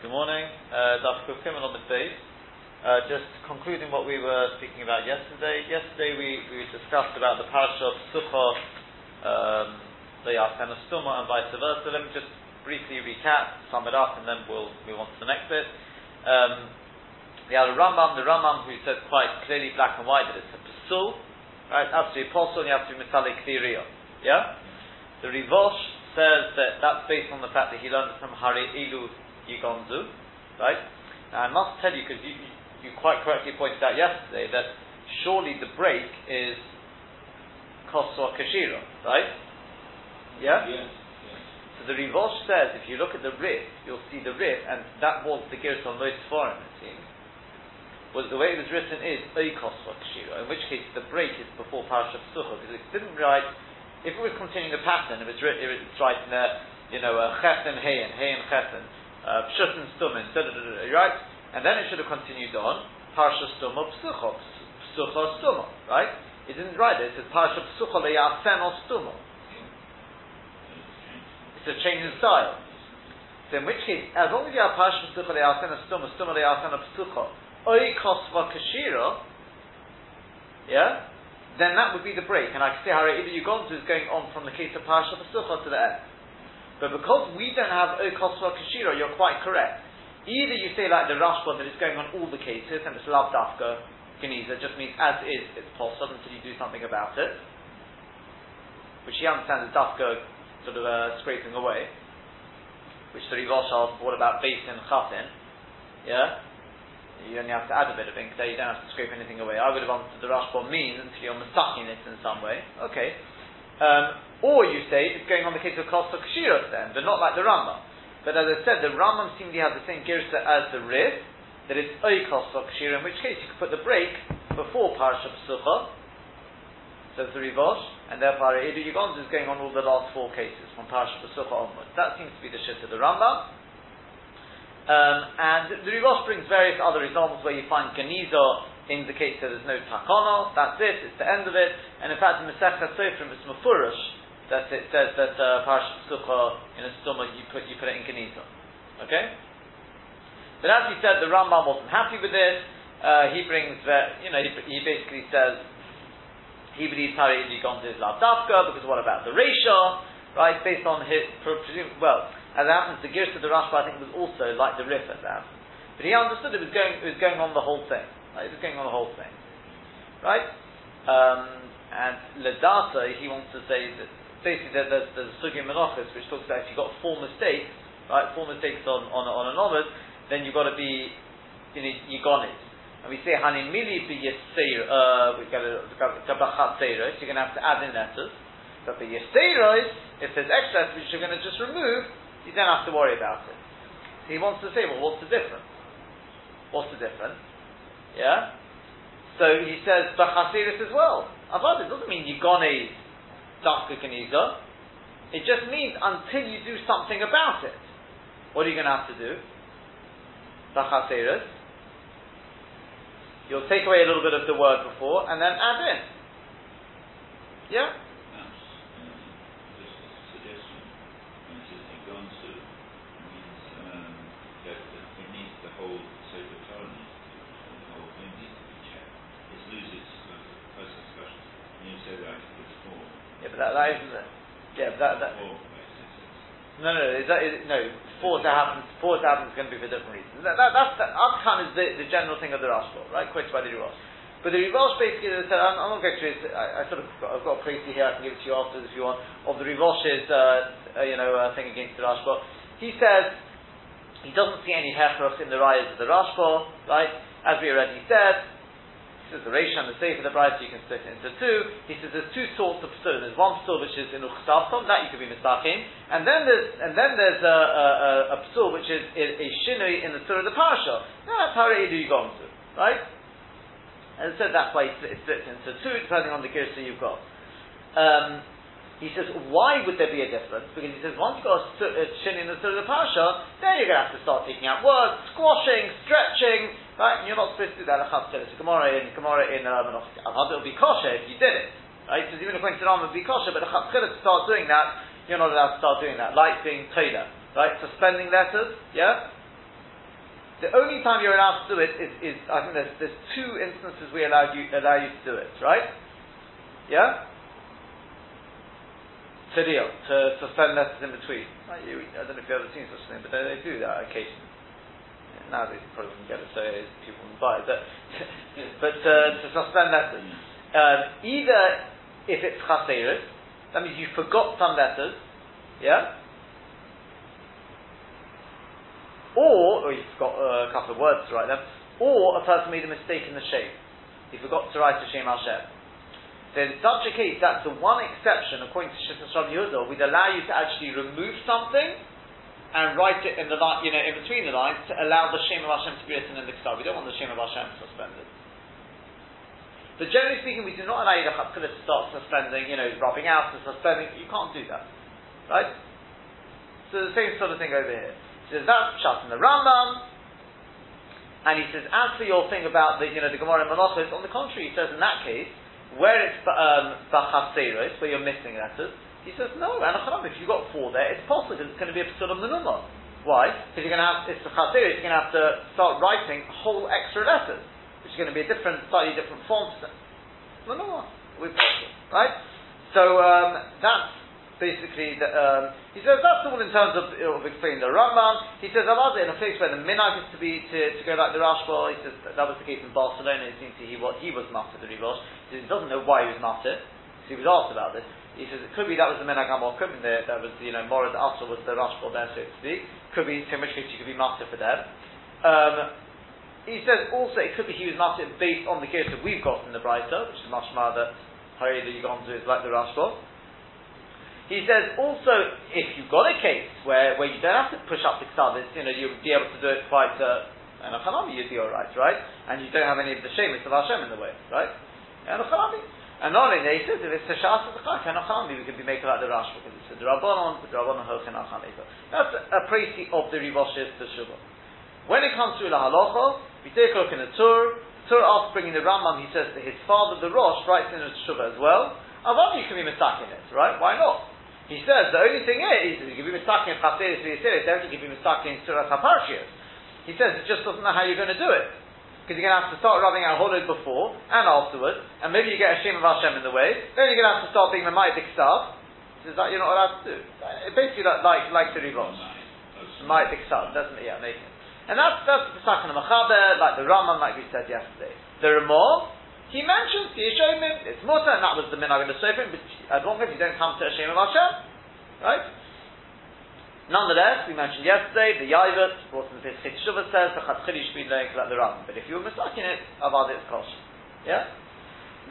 Good morning. Uh, Daf Kufim on the base. Uh, just concluding what we were speaking about yesterday. Yesterday we, we discussed about the parasha of Sukkah, um, the Yasen and vice versa. Let me just briefly recap, sum it up, and then we'll move on to the next bit. Um, we had a Rambam, the Rambam who said quite clearly, black and white, that it's a Pasul, right? Absolutely apostle, and you have to be Misalik Kthiriya. Yeah? The Rivosh says that that's based on the fact that he learned from Hari Ilu Right? Now I must tell you, because you, you quite correctly pointed out yesterday that surely the break is Koswa Kashira, right? Yeah? Yes. So the Rivosh says, if you look at the Rif, you'll see the Rif, and that was the Girs on most foreign, it seems. Well, the way it was written is Koswa Kashira, in which case the break is before Parashat Psucha, because it didn't write, if it was continuing the pattern, if it's, if it's writing there, you know, uh, Chesen Heyen, Heyen Chesen, uh, Pshut and Stumin, right? And then it should have continued on, Parsha Stuma Psucha, Psucha Stuma, right? It didn't write it, it says Parsha Psucha Leyasen or Stuma. It's a change in style. So in which case, as long as you have Parsha Psucha Leyasen or Stuma, Stuma Leyasen or Psucha, Oi Kosva Kashira, yeah, then that would be the break. And I can see how either Yugonzu is going on from the case of Parsha Psucha to the end. But because we don't have a Okosva Kashira, you're quite correct. Either you say like the Rashba that it's going on all the cases and it's Lav Dafka, Geniza, just means as is, it's possible until you do something about it. Which he understands as Dafka sort of uh, scraping away. Which the Rivosh asked, what about Basin Chatin? Yeah? You only have to add a bit of ink there, you don't have to scrape anything away. I would have answered the Rashba means until you're massaging it in some way. Okay. Um, or you say it's going on the case of Kosta Kshiros then, but not like the Rambam. But as I said, the Rambam seems to have the same girsa as the Rif, that it's Oy Kosta Kshira, in which case you could put the break before Parasha Psucha, says the Rivosh, and therefore Edu Yugonz is going on all the last four cases, from Parasha Psucha onwards. That seems to be the shift of the Rambam. Um, and the Rivosh brings various other examples where you find Ganiza indicates that there's no takono, that's it, it's the end of it, and in fact in Masechet Sofrim it's Mufurish, that it says that uh, Parashat Sukkah in a stomach you put you put it in Kenisa. Okay? But as he said, the Rambam wasn't happy with this. Uh, he brings that, you know, he, he basically says, he believes Gonz is Lavdavka, because what about the Resha, right? Based on his, well, as it happens, the Girs of the Rashba, I think, was also like the Rif as that. But he understood it was going, it was going on the whole thing. Right? Was going on the whole thing. Right? Um, and Ledata, he wants to say that basically there, there's, there's a sugi menachas which talks about if you've got four mistakes, right, four mistakes on, on, on an omelet, then you've got to be, you got it. And we say hani mili be yisir, uh, we got a tabachat seiros, you're going to have to add in letters. But the yiseiros, if there's excess which you're going to just remove, you don't have to worry about it. So he wants to say, well, what's the difference? What's the difference? Yeah? So he says, bachasiris as well. Avad, it doesn't mean yigone Dafka Kaniza. It just means until you do something about it. What are you going to have to do? Tachaseres. You'll take away a little bit of the word before and then add in. Yeah? That, that isn't it. Yeah, that, that no, no, is that, is, no. Four to happen, four to happen is going to be for different reasons. That, that, that's the outcome is the, the general thing of the Rashba, right? Quoted by the Rivash. But the Rivash basically said, I'm, I'm not going to it. I, I sort of got, I've got a précis here. I can give it to you afterwards if you want. Of the Rivash's, uh, uh, you know, uh, thing against the Rashba. He says he doesn't see any hechros in the rayas of the Rashba, right? As we already said, says the Reish and the safe Sefer, the Bright, you can split it into two. He says there's two sorts of psul. There's one psul which is in Uchstavtom, that you could be mistachim, and then there's and then there's a, a, a, a psul which is a, a shinui in the surah of the parasha. That's how do you go to, right? And said, that's why it splits into two, depending on the girsa you've got. Um, he says, why would there be a difference? Because he says, once you've got a shin in the surah of the parasha, then you're going to have to start taking out words, squashing, stretching, Right? And you're not supposed to do that. It's Gemara in Gemara in um, it will be kosher if you did it. Right? Because even according to Ram, it would be kosher, but the to start doing that, you're not allowed to start doing that. Like being Torah, right? Suspending letters, yeah? The only time you're allowed to do it is, is I think there's, there's two instances we allow you, allow you to do it, right? Yeah? To deal, to suspend letters in between. Right? You, I don't know if you've ever seen such a thing, but they, they do that occasionally. Nowadays you probably wouldn't get it, so people wouldn't buy it. But, but uh, to suspend letters. Um, either if it's chaserus, that means you forgot some letters, yeah? Or, or you forgot uh, a couple of words to write them, or a person made a mistake in the shape. He forgot to write the Shem Hashem. So in such a case, that's the one exception, according to Shittas Rabbi Yehuda, we'd allow you to actually remove something and write it in the line, you know, in between the lines to allow the Shem of Hashem to be written in the Ketub. We don't want the Shem of Hashem suspended. But generally speaking, we do not allow you the Chatzkilah to start suspending, you know, rubbing out and suspending. You can't do that. Right? So the same sort of thing over here. He says that's shut in the Rambam. And he says, as for your thing about the, you know, the Gemara and Malachos, on the contrary, he says in that case, where it's um, where you're missing letters, he says, no, Anachanam, if you've got four there, it's possible because it's going to be a Psulam Menuma. Why? Because you're going to have, it's the Chaseros, you're going to have to start writing whole extra letters, which is going to be a different, slightly different form to them. Menuma. Right? So, um, that's basically, the, um, he says that's all in terms of, of explaining the Rambam. He says Allah in a place where the minhag is to be to, to go like the Rashba. He says that, that was the case in Barcelona. It seems he what he was master the Rivosh. He, doesn't know why he was master. So he was asked about this. He says it could be that was the minhag Amokim. There, that was you know Morad Asr was the Rashba there, so to speak. Could be in which case you could be master for them. Um, he says also it could be he was master based on the case that we've got in the Brisa, which is mashma that Hari that you got to is like the Rashba. He says also, if you've got a case where, where you don't have to push up the ksavis, you know, you'll be able to do it quite, uh, and a you'd be alright, right? And you don't have any of the shemis of Hashem in the way, right? And a. And not only says, if it's a shas of the chanami, we could be making like the Rash, because it's a drabonon, the drabonon hochin al That's a précis of the rivoshes to Shuvah. When it comes to the halacha, we take a look in the Tur, the Tur after bringing the Rambam, he says that his father, the Rosh, writes in the Shuvah as well. Avon, you can be mistaken it, right? Why not? He says the only thing is, you can be mistaken in Chaseris V'Yisiris, don't you can be mistaken in Surah HaParshias. He says it just doesn't know how you're going to do it. Because you're going to have to start rubbing out holod before and afterwards, and maybe you get a Shem of Hashem in the way, then you're going to have to start being Mamai Diksav. He says that you're not allowed to do. It basically like, like, the Rivos. Mamai Diksav, doesn't it? Yeah, making And that's, that's the the Machaber, like the Raman, like we said yesterday. The Ramah, he mentions the Yishomim, it's mutter, and that was the minhag of the Sofrim, but as long as you don't come to a shame of Hashem, right? Nonetheless, we mentioned yesterday, the Yaivat, brought in the Pischei Teshuvah says, the Chatzchili should be like the Ram. But if you were mistaken it, Avad it's kosher. Yeah?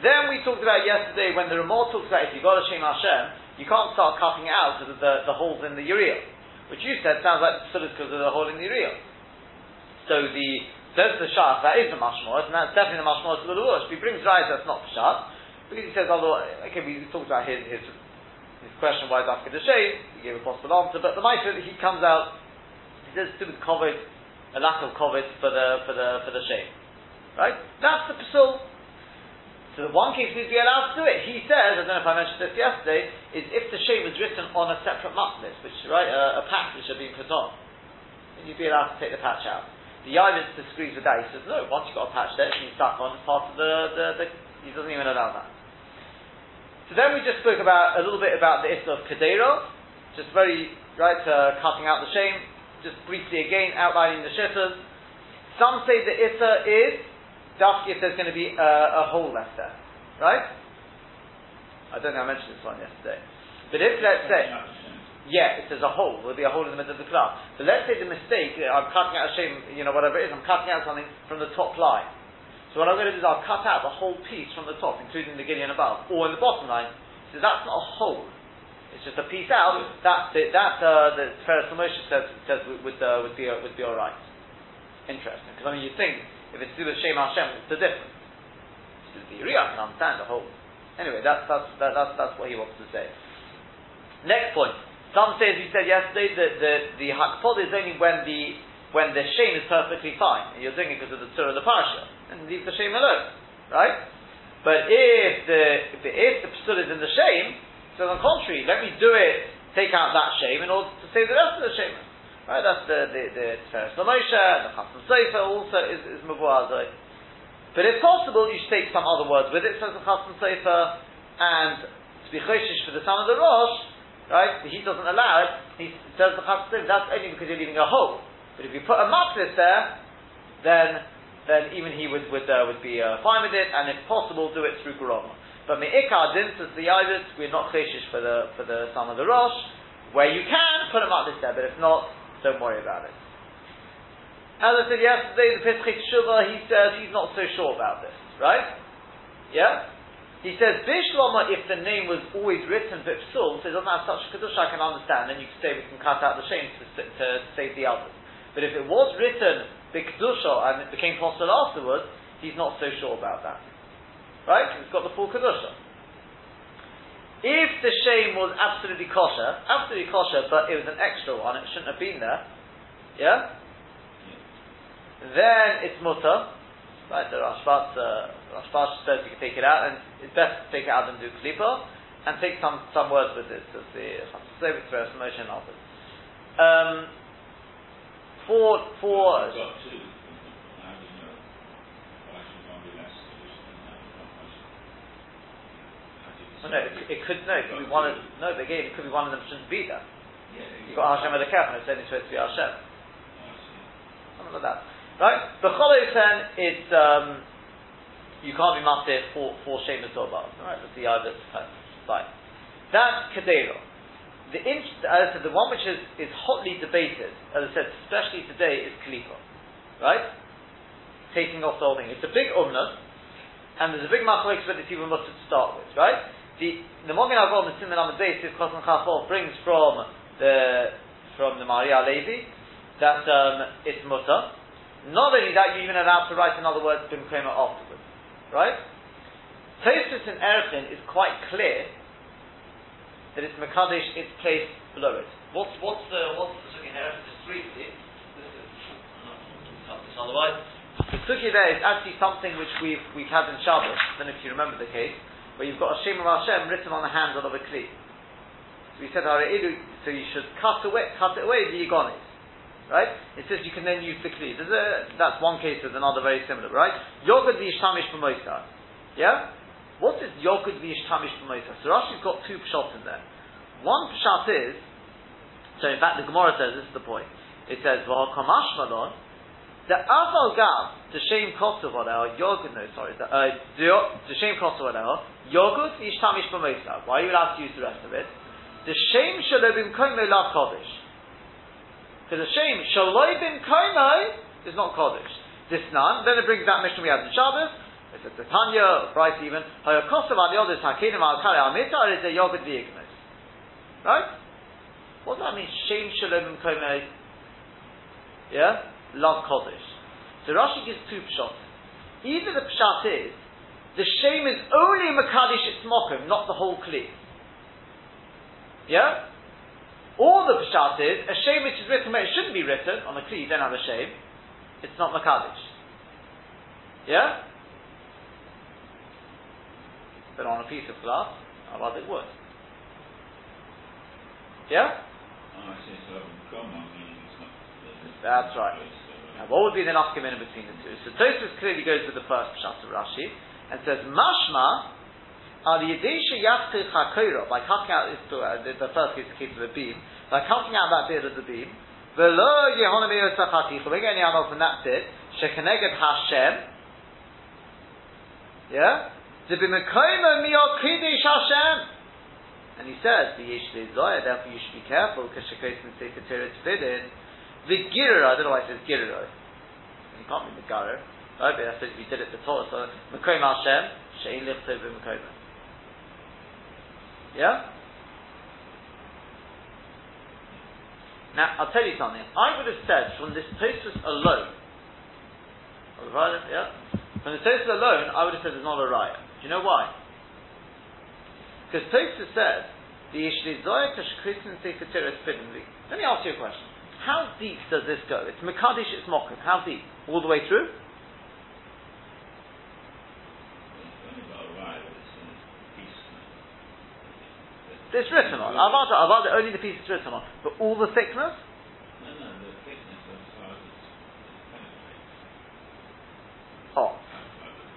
Then we talked about yesterday when the Ramah talks about if you've got a Shem Hashem, you can't start cutting out of the, the holes in the urea. Which you said sounds like of because of the hole in the urea. So the Says the Shach, that is the Mashmos, and that's definitely the Mashmos of the Rush. He brings right, that's not Pshat, because he says, although, okay, we talked about his, his, his question, why the shade, he gave a possible answer, but the Mitre, he comes out, he says, to with COVID, a lack of COVID for the, for the, for the shade. Right? That's the Psul. So the one case we'd be allowed to do it. He says, I don't know if I mentioned this yesterday, is if the shade was written on a separate matlis, which, right, a, a patch which had been put on, then you'd be allowed to take the patch out. The Yavitz disagrees with that. He says, no, once you've got a patch there, it's stuck on, it's part of the, the, the, he doesn't even allow that. So then we just spoke about, a little bit about the issue of Kadero, just very, right, uh, cutting out the shame, just briefly again outlining the shitters. Some say the Issa is, dafki if there's going to be a, a hole left there, right? I don't know, I mentioned this one yesterday. But if, let's say, yeah, if there's a hole, there'll be a hole in the middle of the cloth. But let's say the mistake, I'm cutting out a shame, you know, whatever it is, I'm cutting out something from the top line. So what I'm going to do is I'll cut out the whole piece from the top, including the Gideon above, or in the bottom line. So that's not a hole. It's just a piece out. That that uh, the Feres Moshe says says would uh, would be uh, would be all right. Interesting, because I mean you think if it's to the Shem Hashem, it's the difference. To the I can understand the whole. Anyway, that's that's that, that's that's what he wants to say. Next point. Some say, as we said yesterday, that the, the hakpod is only when the when the shame is perfectly fine, and you're doing it because of the surah of the parsha, and leave the shame alone, right? But if the if the, if the psul is in the shame, so on the contrary, let me do it, take out that shame in order to save the rest of the shame. Right, that's the the the Tiferes and the Chasam Sofer also is is Mavuazoi. But if possible, you should take some other words with it, says the Chasam Sofer, and to be choshish for the son of the Rosh, right? He doesn't allow it. He says the Chasam Sofer. That's only because you're leaving a hole. But if you put a matlis there, then then even he would would uh, would be uh, fine with it, and if possible, do it through Garoma. But me'ikar din says the Yavit, we're not choshish for the for the son of the Rosh. Where you can put a matlis there, but if not, don't worry about it. As I said yesterday, the Pischei Teshuvah, he says he's not so sure about this, right? Yeah? He says, Bishlama, if the name was always written but psul, says, doesn't have such a kedusha, I can understand, then you can say we can cut out the shame to, to, to save the others. But if it was written b'kedusha and it became possible afterwards, he's not so sure about that. Right? It's got the full kedusha. If the shame was absolutely kosher, absolutely kosher, but it was an extra one, it shouldn't have been there, yeah? Then it's mutter, right? The Rashbas, uh, Rashbas says you can take it out, and it's best to take it out and do klipa, and take some, some words with it, as the Chatzovit, Tiferes, Moshe, and others. Um, for, for, Well, no, it, it, could no, it could be one of no. But again, it could be one of them shouldn't be there. You've got Hashem and the cap and it's only supposed to be Hashem. Something like that, right? But then it's um, you can't be master for for Shemus or Right? That's the other fine. That's Kadero. The as I said, the one which is, is hotly debated, as I said, especially today, is Kalipa. Right? Taking off the whole thing. It's a big umnah, and there's a big machlokes whether it's even mutter to start with, right? the the Mogen Avon the Simon Amadeus Kosan Chachol brings from the from the Mahari Levi that um, it's mutter. Not only that, you're even allowed to write another word bimkoma afterwards, right? Tosus in Erchin is quite clear that it's Mekadesh, it's placed below it. What's what's the what's the in Erchin? Just briefly, this is otherwise. The sugi there is actually something which we've we've had in Shabbos. I don't know if you remember the case where you've got a Shem of Hashem written on the handle of a Kli. So we said, so you should cut away, cut it away the Yigonis. Right? It says you can then use the Kli. A, that's one case with another very similar, right? Yogad v'yishtamish b'moisa. Yeah? What is Yogad v'yishtamish b'moisa? So Rashi's got two pshat in there. One pshat is, so in fact the Gemara says, this is the point. It says, v'hakamash malon, the aval gav, the shame kosu v'aleho, yogad, no, sorry, the, uh, the shame kosu v'aleho, yogad b'moisa. Why are you allowed to use the rest of it? The shame shaloi bim koimo la kodesh. Because the shame shaloi bim koimo is not kodesh. This none, then it brings that mission we had in Shabbos, it's a Tanya, Bryce even, hayakosav al yodas hakinim al kare al mitzah is a yogad v'yignos. Right? What does that mean? Shame shalom koimo. Yeah? love Kodesh. So Rashi gives two pshat. Either the pshat is, the shame is only Makadish its mokum, not the whole Kli. Yeah? Or the pshat is, a shame which is written where it shouldn't be written, on the Kli you don't have a shame, it's not Makadish. Yeah? But on a piece of glass, how about it would? Yeah? Oh, That's right. Now, what would be the nafkamina between the two? So Tosfos clearly goes with the first pshat of Rashi and says mashma are the yedesha yaftir chakoira by cutting out this, uh, the, the, first case, the case of the beam, by cutting out that bit of the beam. Velo yehonami osachaticha. We're getting out from that bit. Shekeneged Hashem. Yeah. And he says the yeshli zoya. Therefore, you should be careful because shekois and sefer Torah tefillin the Girra, I don't know why it says Girra. You can't mean the Gara. Right, suppose if you did it the Torah, so Mekom Hashem, Shein Lichtov Mekom. Yeah? Now, I'll tell you something. I would have said from this Tosfos alone, yeah? From the Tosfos alone, I would have said it's not a riot. Do you know why? Because Tosfos says, the Ishlizoya Kashkritin Sefer Let me ask you a question. How deep does this go? It's Makadish, it's Mokum. How deep? All the way through? It's written on. Avada, Avada, only the piece it's written on. But all the thickness? No, no,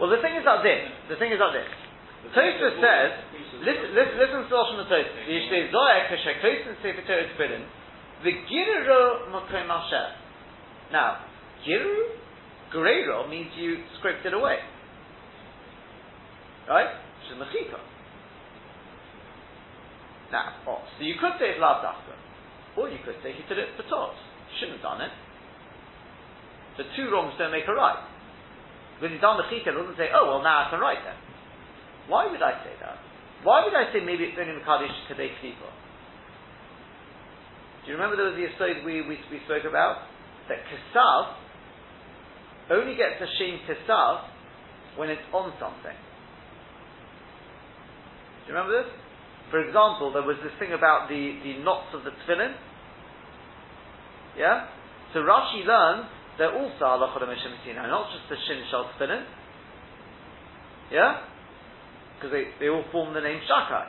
Well, the thing is like this. The thing is like this. The Tosfos says, listen, listen, listen to Lashon the Tosfos. Yishtei Zoya Kashakosin Sefer Torah Tefillin, the Girero Makom Hashem. Now, Giru, Gerero means you scraped it away. Right? Which is Mechika. Now, oh, so you could say it's Lav Dafka. Or you could say he did it for Tos. Shouldn't have done it. The two wrongs don't make a right. Because he's done Mechika, doesn't say, oh, well, now I can write then. Why would I say that? Why would I say maybe it's only Makadish Kadei Klipa? Do you remember there was the episode we, we, we spoke about? That Kasav only gets a Shem Kasav when it's on something. Do you remember this? For example, there was this thing about the, the knots of the tefillin. Yeah? So Rashi learns they're also Allah not just the Shin Shal tefillin. Yeah? because they, they all form the name Shakai.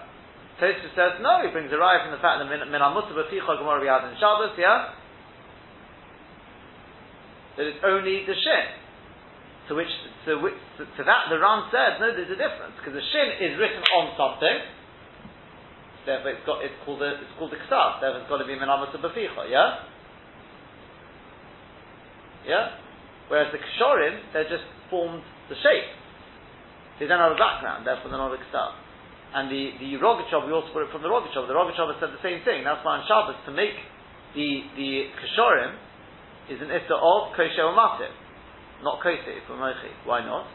Tosfos says no. He brings a raya from the fact that min amutah b'ficha gemara b'yad and Shabbos. Yeah, that it's only the shin. To which, to which, to, that the Ram says no. There's a difference because the shin is written on something. Therefore, it's got it's called a it's called a ksaf. Therefore, it's got to be min amutah b'ficha. Yeah, yeah. Whereas the kshorim, they're just formed the shape. They don't have a background, therefore they're not ksar. And the, the Rogachov, we also put it from the Rogachov. The Rogachov has said the same thing. That's why on Shabbos, to make the, the Kashorim is an issa of Kosher Matir, not Kosher for Mochi. Why not?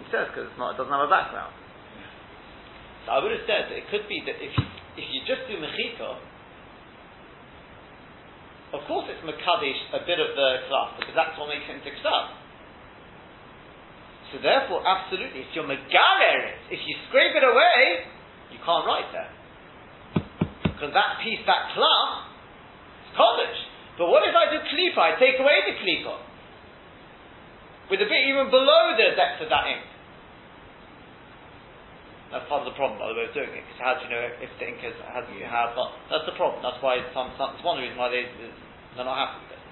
He says because it doesn't have a background. So I would have said that it could be that if if you just do Mechita, of course it's Makadish a bit of the class, because that's what makes it into. So therefore, absolutely, if you're megaler if you scrape it away, you can't write there. Because that piece, that cloth, is college. But what if I do klipa? I take away the klipa. With a bit even below the depth of that ink. That's part of the problem, by the way, of doing it. Because how do you know if the ink has, has you have? But that's the problem. That's why some, some, it's one reason why they, they're not happy with it.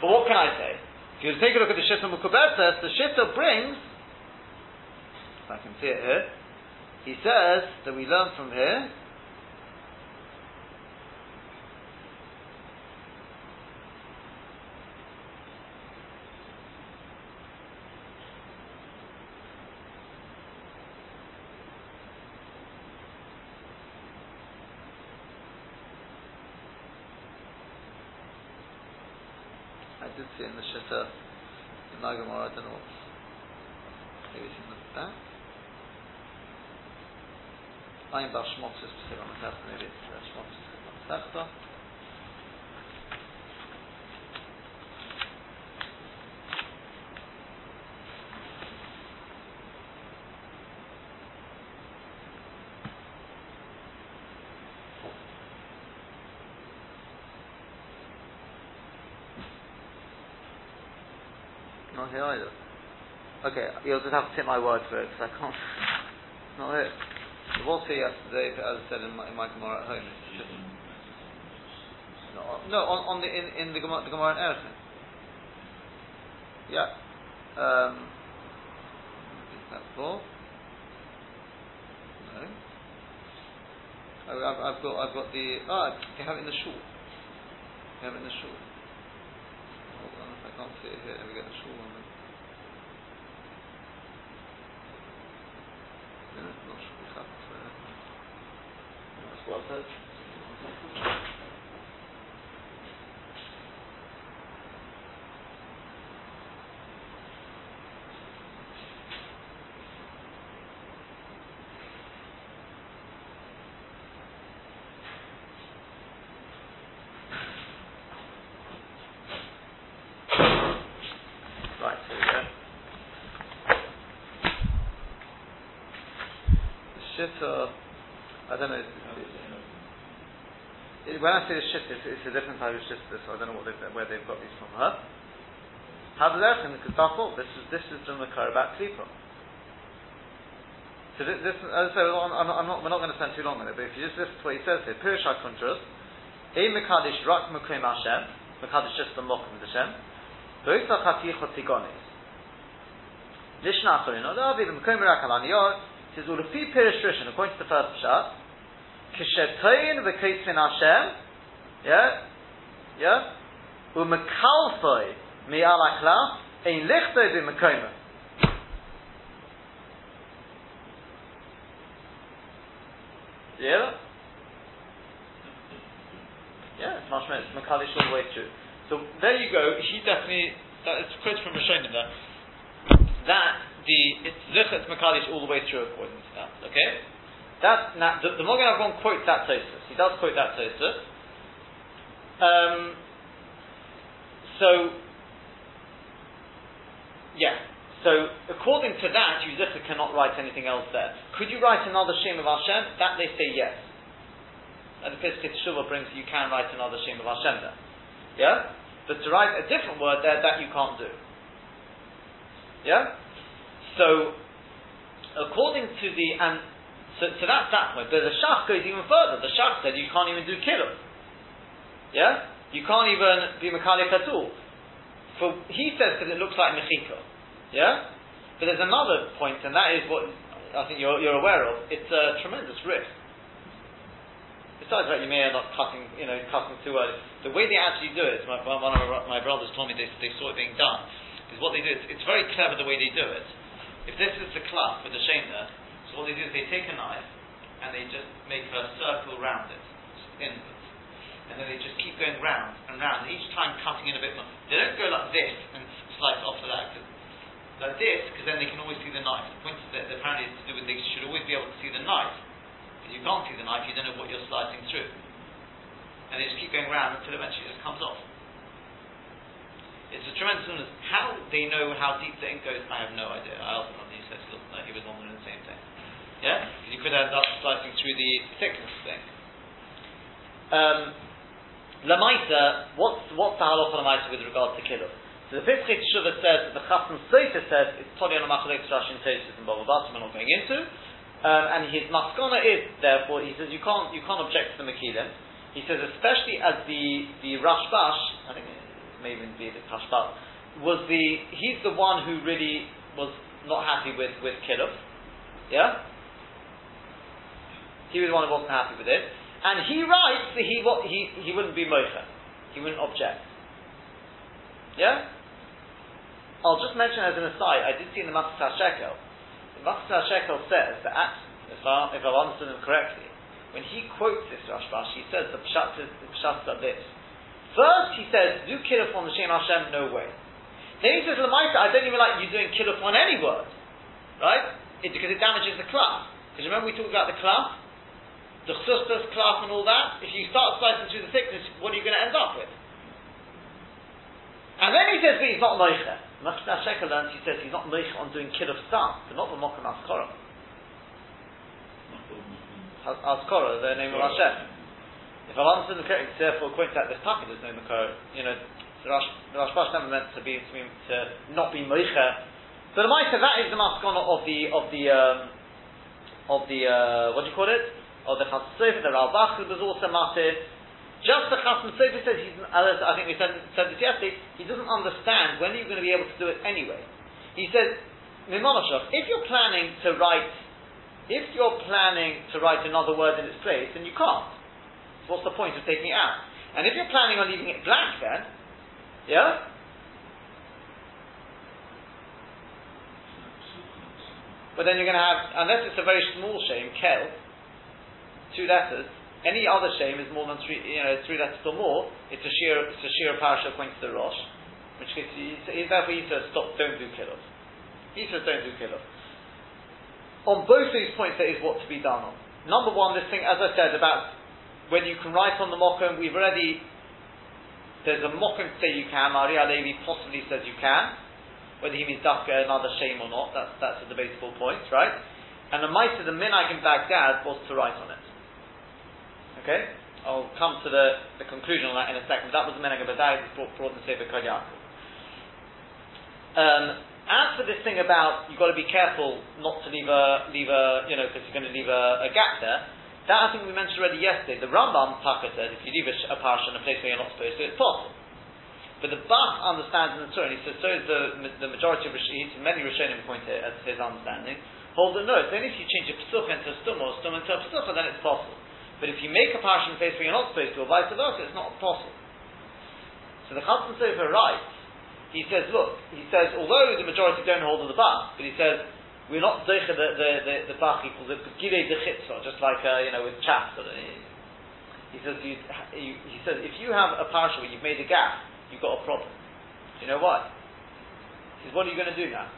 But what can I say? If you take a look at the Shitta Mukubetes, the Shitta brings, if I can see it here, he says that we learn from here, did see in the Shitta, in Magamor, I don't know maybe it's in the back. Ein Bar Shmotzes Pesach on the Tachta, maybe it's uh, Shmotzes on the Tachta. either. Okay, you'll just have to take my word for it because I can't. It's not here. It was here yesterday, as I said in my, in my Gemara at home, just no, no on, on the in, in the Gemara, the Gemara in Eretz. Yeah. Um, is that for? No. I've, I've, got I've got the ah. They have it in the shul. They have it in the shul. Hold on, I can't see it here. Let me get the shul one. Yeah, not shul cut. That's what it says. shitta, I don't know. When I say the shitta, it's, it's, a different type of shitta, so I don't know they've, where they've got these from. Huh? How does that happen? Because. This is this is the makar about klipa. So this, this as I say, I'm, I'm not, we're not going to spend too long on it, but if you just listen to what he says here, Pirush HaKuntras, a Mekadish Rak Mekrim Hashem, Mekadish just the Mokum Hashem, Boisa Chatichot Tigonis. Lishna Acharino, Lavi, the Mekom Rakalani, says, well, the fee Pirish Rishon, according to the first shot, Kishetoin v'keitzin Hashem, yeah, yeah, u'mekalfoi mi'al akla, ein lichto v'mekoma. Yeah? Yeah, it's much it's Makalish all the way through. So there you go, he definitely, that is quote from Rishonim there, that the it's Zichet Makalish all the way through according to that. Okay? That now the, the Mogen Avon quotes that Tosus. He does quote that Tosus. Um, so yeah. So according to that, Yuzikha cannot write anything else there. Could you write another Shem of Hashem? That they say yes. And the Pischei Teshuvah brings you can write another Shem of Hashem there. Yeah? But to write a different word there, that you can't do. Yeah? So, according to the, and so, so that's that point. But the Shach goes even further. The Shach said you can't even do kilim. Yeah? You can't even be Makalik at all. For, he says because it looks like Mechika. Yeah? But there's another point, and that is what I think you're, you're aware of. It's a tremendous risk. Besides that, you may end up cutting, you know, cutting too early. The way they actually do it, my, one of my brothers told me they, they saw it being done, is what they do. It's, it's very clever the way they do it. If this is the cloth with the shame there, what they do is they take a knife and they just make a circle around it, inwards. And then they just keep going round and round, each time cutting in a bit more. They don't go like this and slice off to that, like this, because then they can always see the knife. The point is that apparently it's to do with they should always be able to see the knife. If you can't see the knife, you don't know what you're slicing through. And they just keep going round until eventually it just comes off. It's a tremendous illness. How they know how deep the ink goes, I have no idea. I also he said he was wondering the. Yeah? You could end up slicing through the thickness thing. Um, Lamaita, what's, what's the halacha Lamaita with regard to kiddush? So the Pischei Teshuvah says the Chasam Sofer says it's totally on a Machalek Rashi and Tosis and Baba we're not going into. Um, and his maskana is, therefore, he says you can't you can't object to the Mekilim. He says especially as the the Rashbash, I think it may even be the Kashbat, was the he's the one who really was not happy with with Kiruv. Yeah, he was the one who wasn't happy with it, and he writes that he what he he wouldn't be mocha, he wouldn't object. Yeah. I'll just mention as an aside, I did see in the Machatzis HaShekel, the Machatzis HaShekel says that at, if, I, if I've understood him correctly, when he quotes this Rashbash, he says the Pshat is the Pshat like this. First, he says, do kill on the Shem Hashem, no way. Then he says, Lamaita, I don't even like you doing kill on any word. Right? It, because it damages the class. Because remember we talked about the class? The chsustas, class and all that? If you start slicing through the thickness, what are you going to end up with? And then he says, but he's not moicha. Machatzis HaShekel learns, he says he's not moicha on doing of stam, but not the mokum askara. Askara, the name of Hashem. If I've understood the correct, therefore according to that this taka there's no makor. You know, the Rash, the Rashbash never meant to be to, be, to not be moicha. So the Maisa, that is the maskana of the of the um, of the uh, what do you call it? Of the Chasam the Ralbach was also matir. Just the Chasam Sofer says he's, I think we said, said this yesterday, he doesn't understand when are you going to be able to do it anyway. He says, Mimonoshov, if you're planning to write, if you're planning to write another word in its place, then you can't. What's the point of taking it out? And if you're planning on leaving it blank then, yeah? But then you're going to have, unless it's a very small shame, kel, two letters, any other shame is more than three, you know, three letters or more, it's a sheer, it's a sheer parasha according to the Rosh, which case, he, therefore he says, stop, don't do. He says, don't do kilov. On both these points, there is what to be done on. Number one, this thing, as I said, about when you can write on the mokum, we've already, there's a mokum say you can, Ari Levi possibly says you can, whether he means dafka uh, another shame or not, that's, that's a debatable point, right? And the mice of the minag in Baghdad was to write on it. Okay? I'll come to the, the conclusion on that in a second. That was the Baghdad, it's brought, brought the Sefer Kol um, as for this thing about you've got to be careful not to leave a leave a you know because you're going to leave a, a gap there, that I think we mentioned already yesterday. The Rambam Taka says if you leave a, a parsha in a place where you're not supposed to, it's possible. But the Bach understands in the Torah, and he says so is the, the majority of Rishonim, many Rishonim point it as his understanding, hold that no, only if you change a Pesucha into a Stum or a Stum into a Pesucha, then it's possible. But if you make a parsha in place where you're not supposed to, or vice versa, it's not possible. So the Chasam Sofer writes, he says, look, he says, although the majority don't hold of the Bach, but he says, we're not zeicha the, the, the, the Bach equals the Gilei de just like, uh, you know, with chaps. He says, you, he says, if you have a parsha where you've made a gap, you've got a problem. Do you know why? He says, what are you going to do now?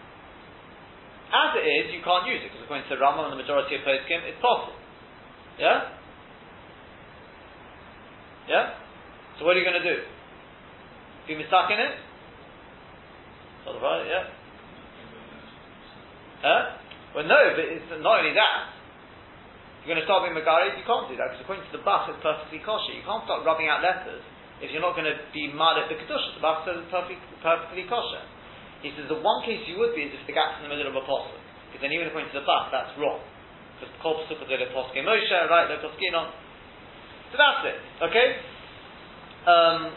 As it is, you can't use it, because according to Rambam and the majority of poskim, it's possible. Yeah? Yeah? So what are you going to do? Be stuck in it? Yeah? Huh? Well, no, but it's not only that. You're going to start being Megari, you can't do that, because according to the Bach, it's perfectly kosher. You can't start rubbing out letters if you're not going to be mad at the Kedusha, the Bach says it's perfectly, perfectly kosher. He says the one case you would be is if the gap's in the middle of a apostle. Because then even according to the Bach, that's wrong. Because Kol Pesukah de Poske Moshe, right, Lo Poskinon. So that's it, okay? Um,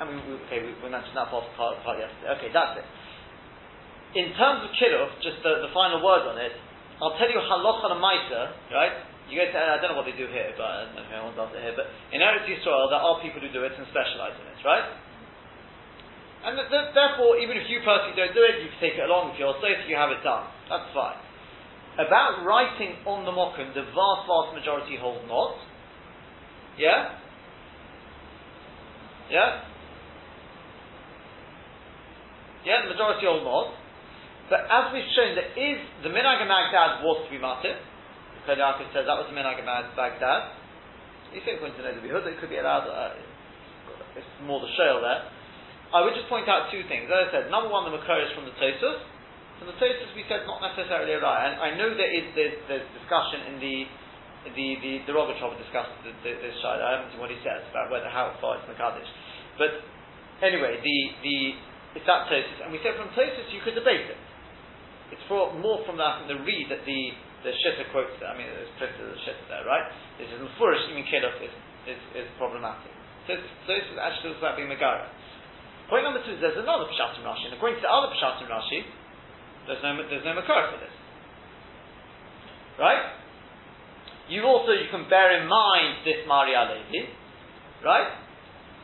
I mean, we, okay, we, we, mentioned that part, part, yesterday. Okay, that's it. In terms of Kiddush, just the, the final word on it, I'll tell you halacha and Maisa, right? You go to, I don't know what they do here, but I don't know if anyone does it here, but in Eretz Yisrael, there are people who do it and specialize in it, right? And th- th- therefore, even if you personally don't do it, you can take it along. If you're safe, you have it done. That's fine. About writing on the mokum, the vast, vast majority hold not. Yeah? Yeah? Yeah, the majority hold not. But as we've shown, there is, the Minag Baghdad was to be. Kohen Yaakov says that was the Minag Baghdad. You think going to know the Behud, it could be allowed, uh, it's more the shale there. I would just point out two things. As I said, number one, the Makar is from the Tosus. From the Tosus, we said not necessarily right. And I know there is there's, there's discussion in the the the, the Rogachover discussed the, the, side. I haven't seen what he says about whether how far it's Makadish. But anyway, the the it's that Tosus, and we said from Tosus you could debate it. It's for, more from that the read that the the Shitta quotes there. I mean, there's printed the Shitta there, right? This is Mufurish, even Kiddush is, is, is problematic. So, so this is actually talks about being Megara. Point number two is there's another Pshat in Rashi, and according to the other Pshat in Rashi, there's no, there's no Makar for this. Right? You also, you can bear in mind this Maria lady, right?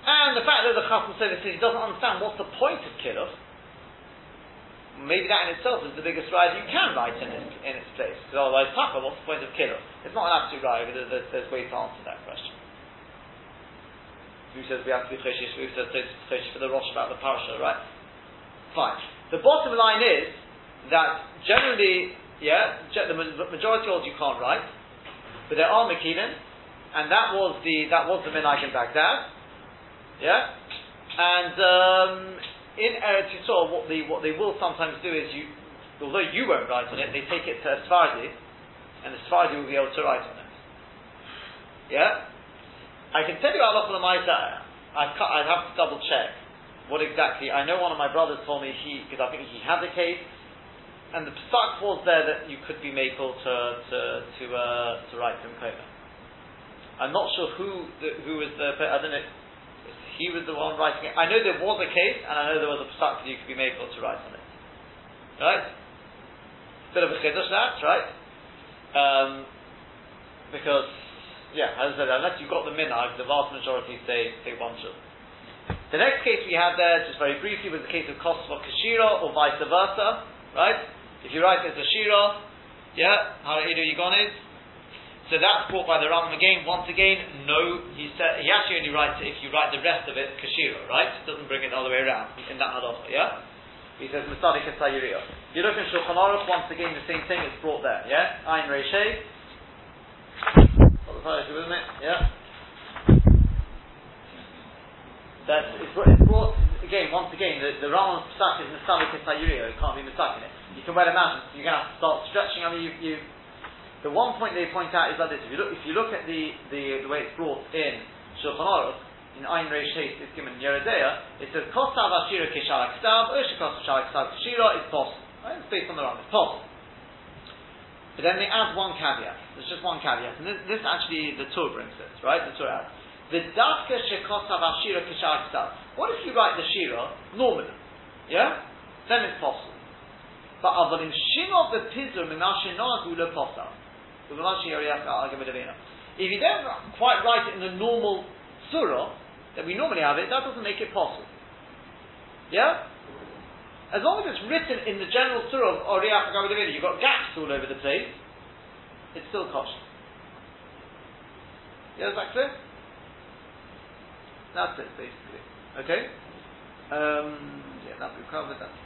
And the fact that the Chasam says he doesn't understand what's the point of Kiddush, maybe that in itself is the biggest ride you can write in its, in its place. Otherwise, Taka, what's the point of kilo? It's not an absolute ride, but there's, there's ways to answer that question. Who says we have to be choshish? Who says choshish for the Rosh about the parasha, right? Fine. The bottom line is that generally, yeah, the majority of you can't write, but there are Mekilin, and that was the that was the Minag in Baghdad, yeah, and um, in Eretz Yisrael, what they, what they will sometimes do is you, although you won't write on it, they take it to Sfardi, and the Sfardi will be able to write on it. Yeah? I can tell you Allah Maisa, I'd have to double check what exactly. I know one of my brothers told me he, because I think he had the case, and the psak was there that you could be able to to to uh, to write from Koma. I'm not sure who the, who was the I don't know he was the one writing it. I know there was a case, and I know there was a psak that you could be made to write on it. Right? Bit of a chiddush that, right? Um, because, yeah, as I said, unless you've got the minhag, the vast majority say, say one should. The next case we had there, just very briefly, was the case of Kosva Kashira, or vice versa, right? If you write it as a Shira, yeah, how you is, so that's brought by the Rambam again. Once again, no, he said he actually only writes it if you write the rest of it kashira, right? It doesn't bring it all the way around in that halacha, yeah. He says Masadi Kesayiriya. You look in Shulchan Aruch, once again the same thing. It's brought there, yeah. Ein Reishei. with me, yeah. That it's, it's brought again. Once again, the, the Rambam's psak is Kesayiriya. You can't be mistaken it. You can well imagine you're going to have to start stretching. I mean, you, you the one point they point out is like this: if you look, if you look at the, the, the way it's brought in Shulchan Aruch, in Ein Reish it's given Yoreh Deah, it says Kostav Ashira Kishalak Stav, Osha Kostav Shalak Stav Kishira is possible. Right? It's based on the Ram, it's possible. But then they add one caveat. There's just one caveat, and this, this actually the Torah brings this, right? The Torah adds. The dafka shekosav ashira kishar What if you write the shira normally? Yeah? Then it's possible. But shinov the. If you don't quite write it in the normal surah that we normally have it, that doesn't make it possible. Yeah? As long as it's written in the general surah of Oriach you've got gaps all over the place, it's still kosher. Yeah, is that clear? That's it, basically. Okay? Um, yeah, that we've covered that.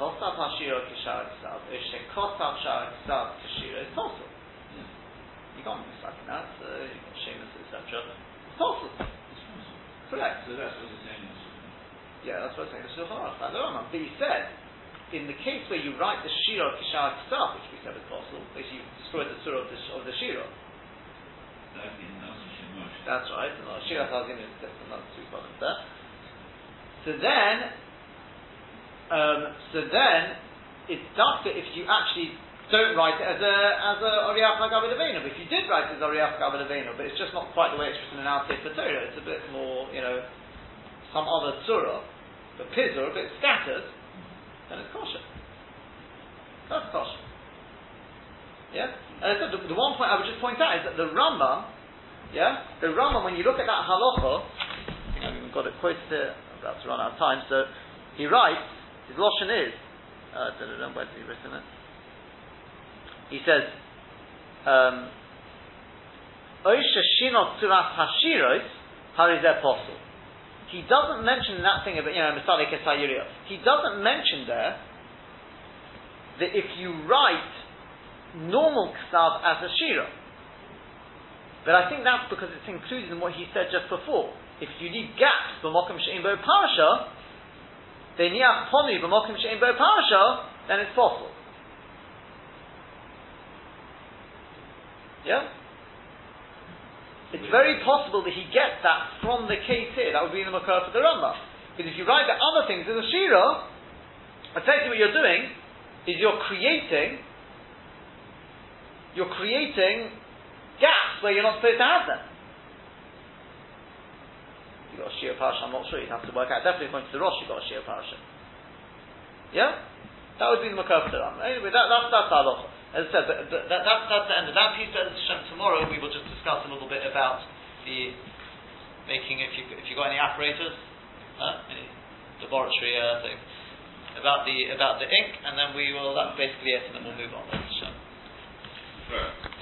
Kosav Hashiro Kishar Kisav, Ishe Kosav Shar Kisav Kishira is possible. You can't be like that, uh, you got Sheamus, etc. It's possible. Correct. So that's what it's saying. Yeah, that's what I'm saying. The Shulchan Aruch. But he said, in the case where you write the Shira Kishar Kisav, which we said is possible, basically you destroy the surah of the, of the Shira. That's right. No, Shira Tazim is another two problems there. So then, um, so then, it's darker if you actually don't write it as a as a Oriach But if you did write it as Oriach but it's just not quite the way it's written in our Sefer Torah. It's a bit more, you know, some other surah, the pizza, a bit scattered, then it's kosher. That's kosher. Yeah? And said, the, the, one point I would just point out is that the Rambam, yeah, the Rambam, when you look at that halacha, I think we've got it quoted here, I'm about to run out of time, so he writes, his Lashon is, uh, I don't know, where written it? He says, um, Oisha Shinot Suras Hashiros, how is that possible? He doesn't mention that thing about, you know, Masalik He doesn't mention there that if you write normal ksav as a shira. But I think that's because it's included in what he said just before. If you need gaps b'mokim she'im bo parasha, then niach ponu b'mokim she'im bo parasha, then it's possible. Yeah? It's very possible that he gets that from the case here. That would be in the Makar for the Rambam. Because if you write the other things in the Shira, effectively what you're doing is you're creating you're creating gaps where you're not supposed to have them. Got a Shia Parasha, I'm not sure, you'd have to work out. Definitely according to the Rosh, you've got a Shia Parasha. Yeah? That would be the Makar Anyway, that, that's, that's our As I said, that, that, that, that's the end of that piece. Tomorrow we will just discuss a little bit about the making, if, you, if you've got any apparatus, uh, any laboratory uh, thing, about the, about the ink, and then we will, that's basically it, and then we'll move on.